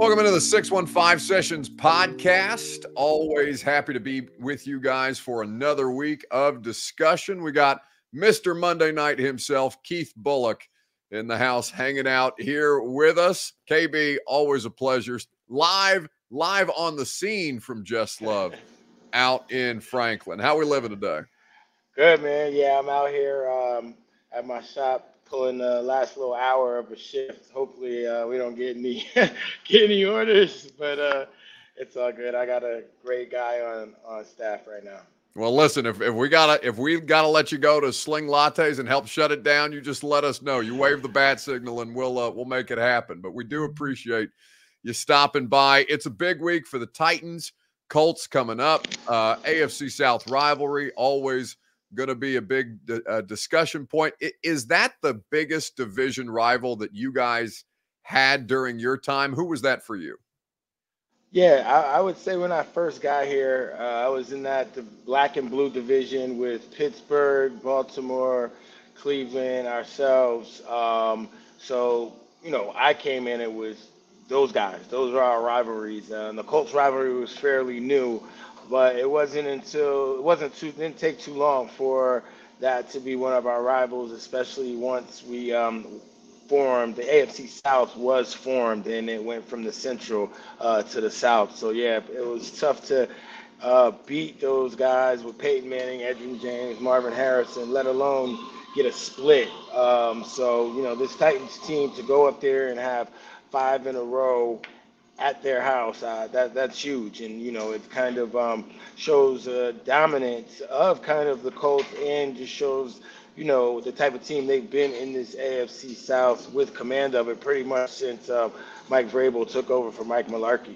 Welcome into the 615 Sessions podcast. Always happy to be with you guys for another week of discussion. We got Mr. Monday Night himself, Keith Bulluck, in the house hanging out here with us. KB, always a pleasure. Live, live on the scene from Just Love out in Franklin. How we living today? Good, man. Yeah, I'm out here um, at my shop pulling the last little hour of a shift. Hopefully, uh, we don't get any get any orders, but uh, it's all good. I got a great guy on on staff right now. Well, listen, if, if we gotta if we gotta let you go to Sling Lattes and help shut it down, you just let us know. You wave the bat signal, and we'll uh, we'll make it happen. But we do appreciate you stopping by. It's a big week for the Titans. Colts coming up. Uh, AFC South rivalry always going to be a big uh, discussion point. Is that the biggest division rival that you guys had during your time? Who was that for you? Yeah, I, I would say when I first got here, uh, I was in that black and blue division with Pittsburgh, Baltimore, Cleveland, ourselves. Um, so you know, I came in it was those guys. Those are our rivalries. Uh, and the Colts rivalry was fairly new but it wasn't until it wasn't too didn't take too long for that to be one of our rivals, especially once we um, formed. The AFC South was formed, and it went from the Central uh, to the South. So yeah, it was tough to uh, beat those guys with Peyton Manning, Edgerrin James, Marvin Harrison, let alone get a split. Um, so you know, this Titans team to go up there and have five in a row at their house. Uh, that that's huge, and you know it kind of um, shows uh, dominance of kind of the Colts, and just shows you know the type of team they've been in this AFC South with command of it pretty much since uh, Mike Vrabel took over for Mike Mularkey.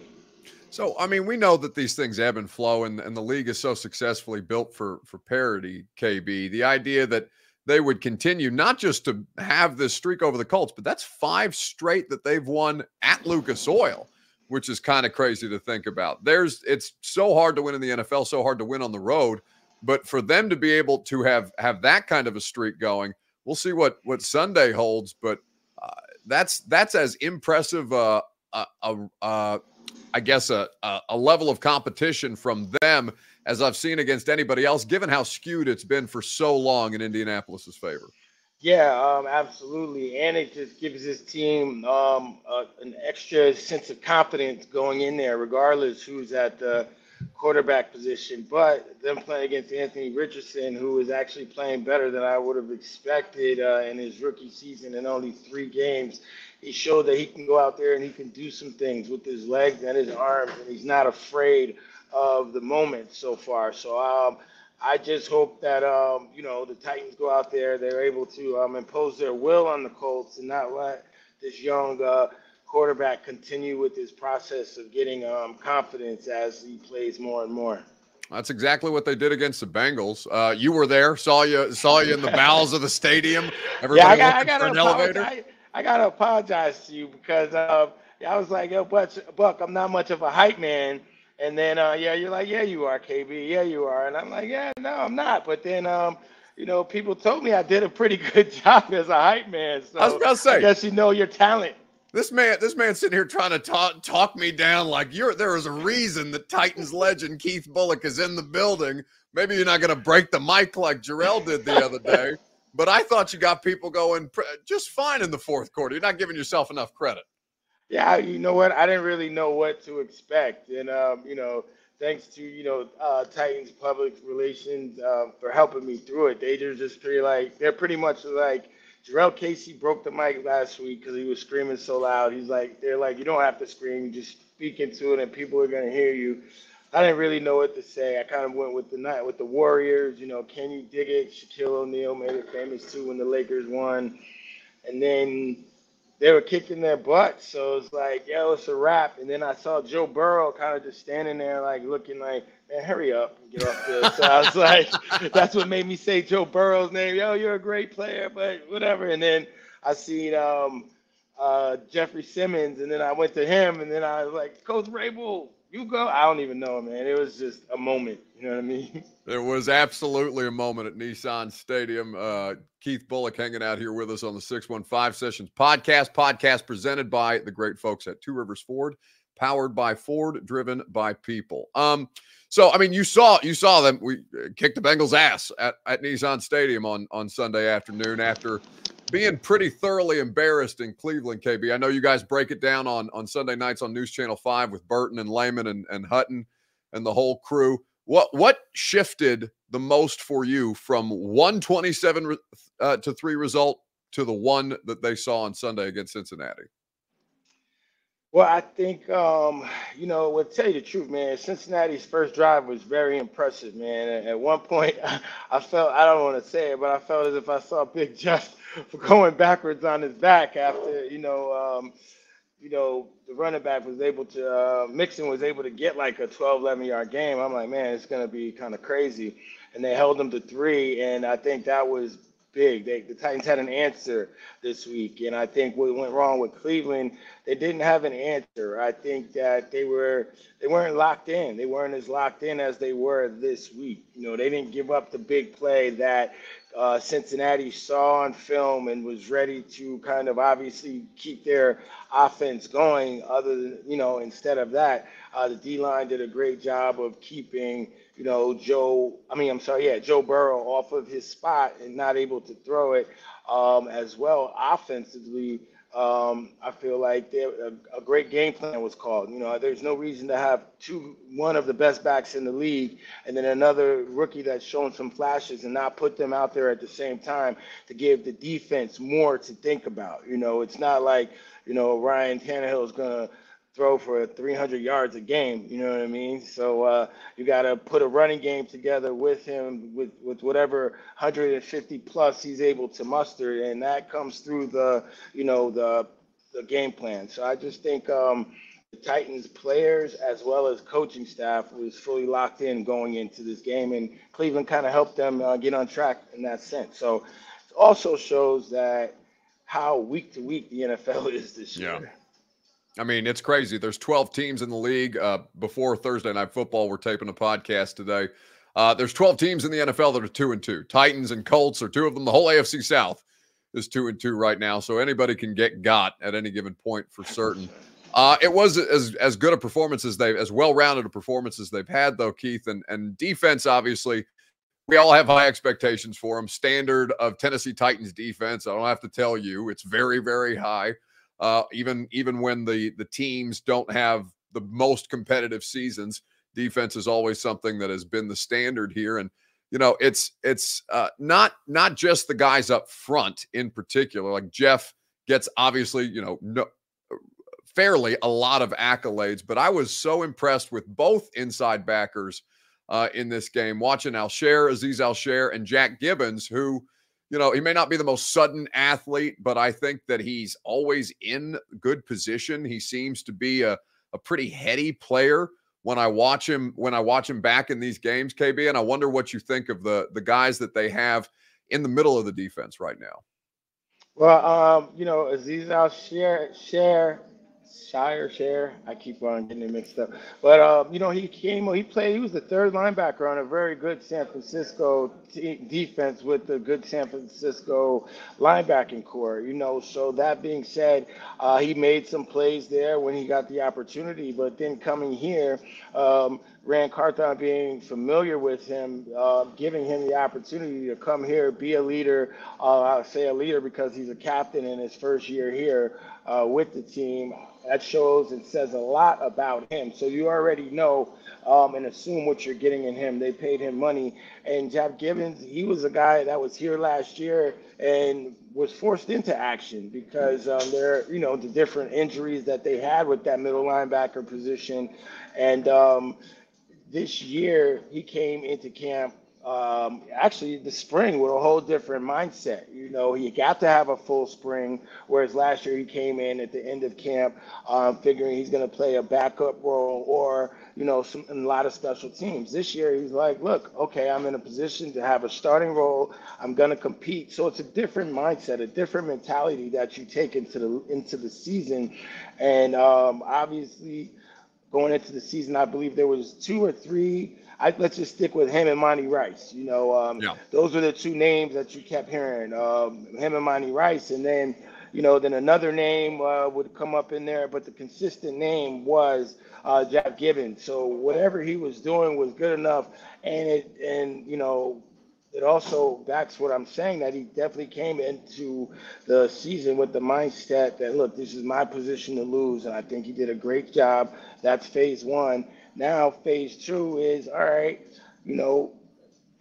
So, I mean, we know that these things ebb and flow, and, and the league is so successfully built for for parity. KB, the idea that they would continue not just to have this streak over the Colts, but that's five straight that they've won at Lucas Oil which is kind of crazy to think about. There's it's so hard to win in the NFL, so hard to win on the road, but for them to be able to have have that kind of a streak going, we'll see what what Sunday holds. But uh, that's that's as impressive uh, a, a I guess a, a level of competition from them as I've seen against anybody else, given how skewed it's been for so long in Indianapolis's favor. Yeah, um, absolutely, and it just gives this team um, uh, an extra sense of confidence going in there, regardless who's at the quarterback position. But them playing against Anthony Richardson, who is actually playing better than I would have expected uh, in his rookie season in only three games, he showed that he can go out there and he can do some things with his legs and his arms, and he's not afraid of the moment so far. So. Um, I just hope that um, you know the Titans go out there, they're able to um, impose their will on the Colts and not let this young uh, quarterback continue with his process of getting um, confidence as he plays more and more. That's exactly what they did against the Bengals. Uh, you were there, saw you saw you in the bowels of the stadium. Everybody yeah, I got, I got elevator. I, I got to apologize to you because uh, I was like, Yo, Buck, I'm not much of a hype man and then, uh, yeah, you're like, yeah, you are, KB. Yeah, you are. And I'm like, yeah, no, I'm not. But then, um, you know, people told me I did a pretty good job as a hype man. So I was about to say, I guess you know your talent. This man, this man sitting here trying to talk talk me down like you're. There is a reason that Titans legend Keith Bulluck is in the building. Maybe you're not going to break the mic like Jurrell did the other day, but I thought you got people going just fine in the fourth quarter. You're not giving yourself enough credit yeah, you know what? I didn't really know what to expect, and um, you know, thanks to you know uh, Titans public relations uh, for helping me through it. They just pretty like they're pretty much like Jurrell Casey broke the mic last week because he was screaming so loud. He's like, they're like, you don't have to scream, just speak into it, and people are gonna hear you. I didn't really know what to say. I kind of went with the night with the Warriors. You know, can you dig it? Shaquille O'Neal made it famous too when the Lakers won, and then they were kicking their butt. So it's like, yo, it's a wrap. And then I saw Joe Burrow kind of just standing there, like looking like, man, hurry up and get off this. so I was like, that's what made me say Joe Burrow's name. Yo, you're a great player, but whatever. And then I seen um, uh, Jeffrey Simmons, and then I went to him, and then I was like, Coach Vrabel, you go. I don't even know, man. It was just a moment. Know what I mean? It was absolutely a moment at Nissan Stadium. Uh, Keith Bulluck hanging out here with us on the 615 Sessions podcast. Podcast presented by the great folks at Two Rivers Ford, powered by Ford, driven by people. Um, so I mean, you saw you saw them. We uh, kicked the Bengals' ass at, at Nissan Stadium on on Sunday afternoon after being pretty thoroughly embarrassed in Cleveland. KB, I know you guys break it down on on Sunday nights on News Channel Five with Burton and Lehman and, and Hutton and the whole crew. What what shifted the most for you from 127 uh, to 3 result to the one that they saw on Sunday against Cincinnati? Well, I think um, you know, we'll tell you the truth, man. Cincinnati's first drive was very impressive, man. At one point, I felt I don't want to say it, but I felt as if I saw Big Jeff going backwards on his back after you know um, you know, the running back was able to, uh, Mixon was able to get like a 12, 11 yard game. I'm like, man, it's going to be kind of crazy. And they held them to three. And I think that was big. They, the Titans had an answer this week. And I think what went wrong with Cleveland, they didn't have an answer. I think that they were, they weren't locked in. They weren't as locked in as they were this week. You know, they didn't give up the big play that uh, Cincinnati saw on film and was ready to kind of obviously keep their offense going. Other than, you know, instead of that, uh, the D line did a great job of keeping, you know, Joe, I mean, I'm sorry, yeah, Joe Burrow off of his spot and not able to throw it um, as well offensively. Um, I feel like a, a, great game plan was called. You know, there's no reason to have two, one of the best backs in the league, and then another rookie that's shown some flashes, and not put them out there at the same time to give the defense more to think about. You know, it's not like you know Ryan Tannehill is gonna throw for 300 yards a game. You know what I mean? So uh, you got to put a running game together with him with with whatever 150 plus he's able to muster, and that comes through the you know the the game plan. So I just think um, the Titans players as well as coaching staff was fully locked in going into this game, and Cleveland kind of helped them uh, get on track in that sense. So it also shows that how week to week the NFL is this year. Yeah. I mean, it's crazy. There's 12 teams in the league. Uh, before Thursday Night Football, we're taping a podcast today. Uh, there's 12 teams in the NFL that are two and two. Titans and Colts are two of them. The whole AFC South is two and two right now. So anybody can get got at any given point for certain. Uh, it was as as good a performance as they've as well rounded a performance as they've had though, Keith, and and defense obviously. We all have high expectations for them. Standard of Tennessee Titans defense. I don't have to tell you, it's very, very high uh, even even when the the teams don't have the most competitive seasons. Defense is always something that has been the standard here, and you know it's it's uh, not not just the guys up front in particular. Like Jeff gets obviously you know no, fairly a lot of accolades, but I was so impressed with both inside backers uh, in this game. Watching Al-Shaair, Azeez Al-Shaair, and Jack Gibbens, who you know, he may not be the most sudden athlete, but I think that he's always in good position. He seems to be a, a pretty heady player when I watch him when I watch him back in these games, KB. And I wonder what you think of the the guys that they have in the middle of the defense right now. Well, um, you know, Azeez Al Share Share Shire Share. I keep on getting it mixed up. But uh, you know, he came. He played. He was the third linebacker on a very good San Francisco defense with a good San Francisco linebacking corps. You know, so that being said, uh, he made some plays there when he got the opportunity. But then coming here, um, Ran Carthon being familiar with him, uh, giving him the opportunity to come here, be a leader. Uh, I say a leader because he's a captain in his first year here uh, with the team. That shows and says a lot about him. So you already know um, and assume what you're getting in him. They paid him money. And Jeff Gibbens, he was a guy that was here last year and was forced into action because um, there, you know, the different injuries that they had with that middle linebacker position. And um, this year, he came into camp um, actually the spring with a whole different mindset. You know, he got to have a full spring, whereas last year he came in at the end of camp um, figuring he's going to play a backup role or, you know, some, a lot of special teams. This year he's like, look, okay, I'm in a position to have a starting role. I'm going to compete. So it's a different mindset, a different mentality that you take into the into the season, and um, obviously going into the season, I believe there was two or three I, let's just stick with him and Monty Rice. You know, um, yeah. those are the two names that you kept hearing, um, him and Monty Rice, and then you know, then another name uh, would come up in there, but the consistent name was uh, Jack Gibbens. So whatever he was doing was good enough, and it and you know it also backs what I'm saying that he definitely came into the season with the mindset that look, this is my position to lose, and I think he did a great job. That's phase one. Now phase two is all right. You know,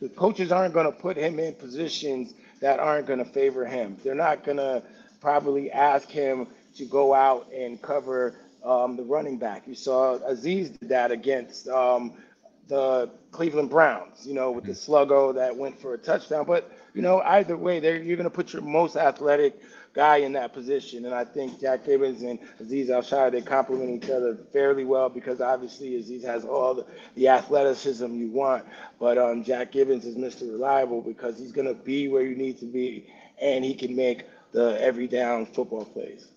the coaches aren't going to put him in positions that aren't going to favor him. They're not going to probably ask him to go out and cover um, the running back. You saw Azeez did that against um, the Cleveland Browns, you know, with the mm-hmm. sluggo that went for a touchdown. But, you know, either way, you're going to put your most athletic guy in that position. And I think Jack Gibbens and Azeez Al they complement each other fairly well because obviously Azeez has all the, the athleticism you want. But um, Jack Gibbens is Mr. Reliable because he's going to be where you need to be and he can make the every down football plays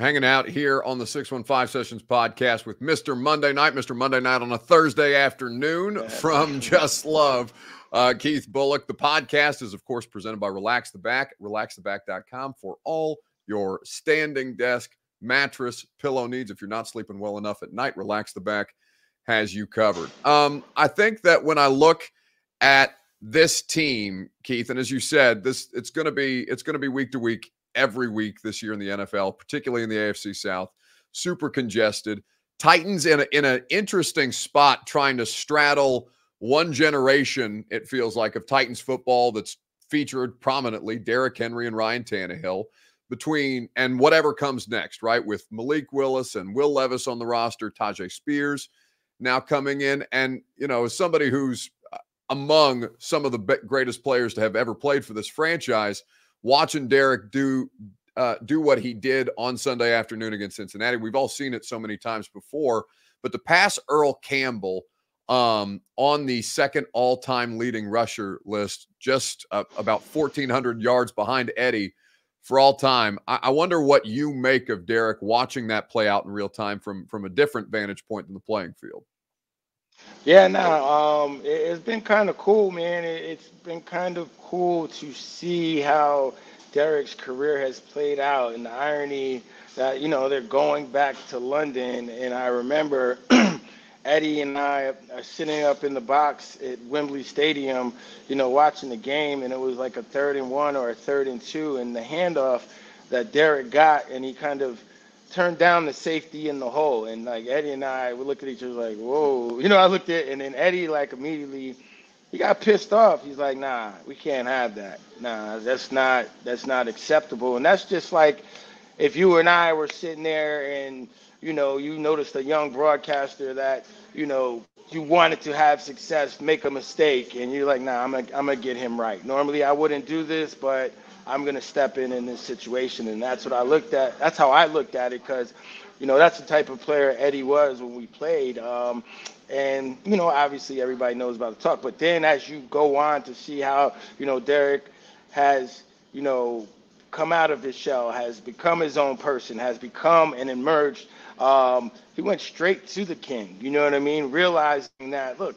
hanging out here on the 615 Sessions podcast with Mr. Monday Night, Mr. Monday Night on a Thursday afternoon from Just Love. Uh, Keith Bulluck. The podcast is, of course, presented by Relax the Back, relaxtheback.com for all your standing desk, mattress, pillow needs. If you're not sleeping well enough at night, Relax the Back has you covered. Um, I think that when I look at this team, Keith, and as you said, this it's going to be it's going to be week to week every week this year in the NFL, particularly in the AFC South. Super congested. Titans in a, in an interesting spot trying to straddle one generation, it feels like, of Titans football that's featured prominently Derrick Henry and Ryan Tannehill between and whatever comes next, right? With Malik Willis and Will Levis on the roster, Tyjae Spears now coming in. And, you know, as somebody who's uh, among some of the greatest players to have ever played for this franchise – watching Derrick do uh, do what he did on Sunday afternoon against Cincinnati. We've all seen it so many times before, but to pass Earl Campbell um, on the second all-time leading rusher list, just uh, about 1,400 yards behind Eddie for all time. I, I, wonder what you make of Derrick watching that play out in real time from from a different vantage point than the playing field. Yeah, no, um, it, has been kind of cool, man. It, it's been kind of cool to see how Derrick's career has played out, and the irony that you know they're going back to London, and I remember. Eddie and I are sitting up in the box at Wembley Stadium, you know, watching the game, and it was like a third and one or a third and two, and the handoff that Derrick got, and he kind of turned down the safety in the hole. And like Eddie and I would look at each other like, whoa. You know, I looked at and then Eddie like immediately he got pissed off. He's like, nah, we can't have that. Nah, that's not that's not acceptable. And that's just like if you and I were sitting there and you know, you noticed a young broadcaster that, you know, you wanted to have success, make a mistake, and you're like, nah, I'm gonna I'm gonna get him right. Normally I wouldn't do this, but I'm going to step in in this situation. And that's what I looked at. That's how I looked at it because, you know, that's the type of player Eddie was when we played. Um, and, you know, obviously everybody knows about the talk. But then as you go on to see how, you know, Derrick has, you know, come out of his shell, has become his own person, has become and emerged. Um, he went straight to the king. You know what I mean? Realizing that, look,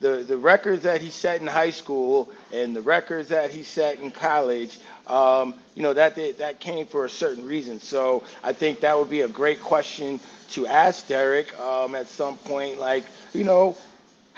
the, the records that he set in high school and the records that he set in college um, you know, that that came for a certain reason. So I think that would be a great question to ask Derrick um, at some point. Like, you know,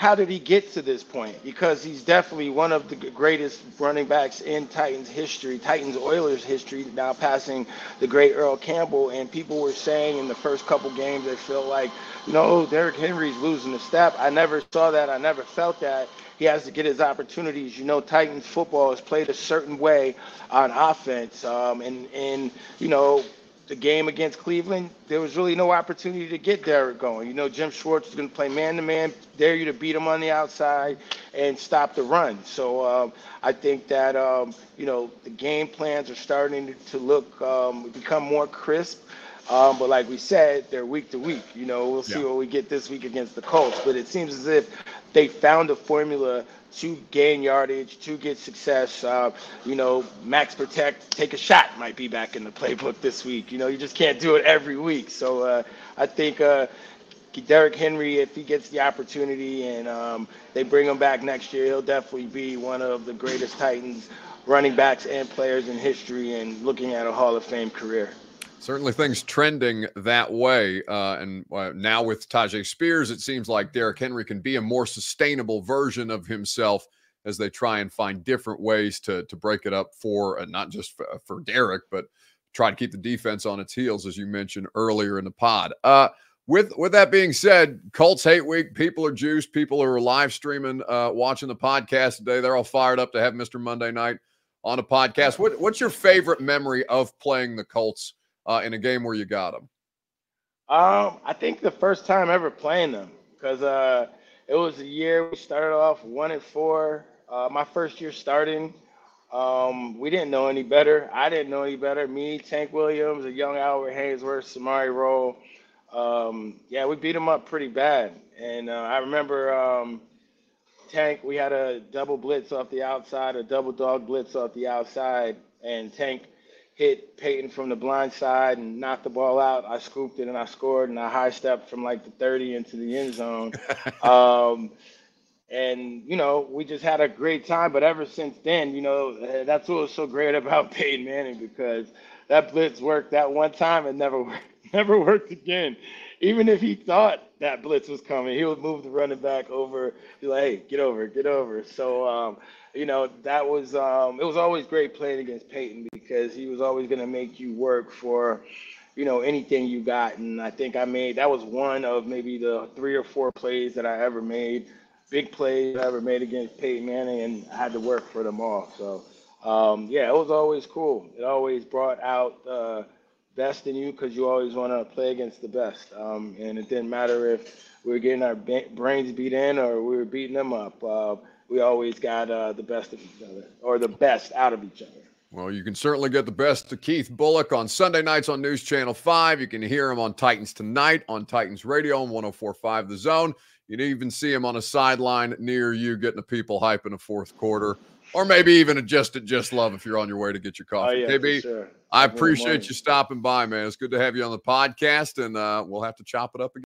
how did he get to this point? Because he's definitely one of the greatest running backs in Titans history, Titans Oilers history, now passing the great Earl Campbell. And people were saying in the first couple games they felt like, you know, Derrick Henry's losing the step. I never saw that. I never felt that he has to get his opportunities. You know, Titans football is played a certain way on offense, um, and and you know the game against Cleveland, there was really no opportunity to get Derrick going. You know, Jim Schwartz is going to play man to man, dare you to beat him on the outside and stop the run. So um, I think that um, you know the game plans are starting to look um, become more crisp. Um, but like we said, they're week to week. You know, we'll see yeah. what we get this week against the Colts. But it seems as if they found a formula to gain yardage, to get success. Uh, you know, max protect, take a shot might be back in the playbook this week. You know, you just can't do it every week. So uh, I think uh, Derrick Henry, if he gets the opportunity and um, they bring him back next year, he'll definitely be one of the greatest Titans running backs and players in history and looking at a Hall of Fame career. Certainly, things trending that way. Uh, and uh, now with Tyjae Spears, it seems like Derrick Henry can be a more sustainable version of himself as they try and find different ways to to break it up for uh, not just for, for Derrick, but try to keep the defense on its heels, as you mentioned earlier in the pod. Uh, with with that being said, Colts hate week. People are juiced. People are live streaming, uh, watching the podcast today. They're all fired up to have Mr. Monday Night on a podcast. What, what's your favorite memory of playing the Colts? Uh, in a game where you got them? Um, I think the first time ever playing them because uh, it was a year we started off one and four. Uh, my first year starting, um, we didn't know any better. I didn't know any better. Me, Tank Williams, a young Albert Haynesworth, Samari Rolle. Um, yeah, we beat them up pretty bad. And uh, I remember um, Tank, we had a double blitz off the outside, a double dog blitz off the outside, and Tank hit Peyton from the blind side and knocked the ball out. I scooped it and I scored and I high stepped from like the 30 into the end zone. um, and you know, we just had a great time. But ever since then, you know, that's what was so great about Peyton Manning because that blitz worked that one time and never never worked again. Even if he thought that blitz was coming, he would move the running back over. Be like, "Hey, get over, get over." So um, you know, that was um, it was always great playing against Peyton because he was always going to make you work for, you know, anything you got. And I think I made that was one of maybe the three or four plays that I ever made, big plays I ever made against Peyton Manning, and I had to work for them all. So um, yeah, it was always cool. It always brought out uh, best in you because you always want to play against the best. Um, and it didn't matter if we were getting our brains beat in or we were beating them up. Uh, we always got uh, the best of each other or the best out of each other. Well, you can certainly get the best of Keith Bulluck on Sunday nights on News Channel 5. You can hear him on Titans Tonight on Titans Radio on 1045 The Zone. You can even see him on a sideline near you getting the people hype in the fourth quarter. Or maybe even a just at Just Love if you're on your way to get your coffee. Oh, yeah, KB, sure. I appreciate you stopping by, man. It's good to have you on the podcast, and uh, we'll have to chop it up again.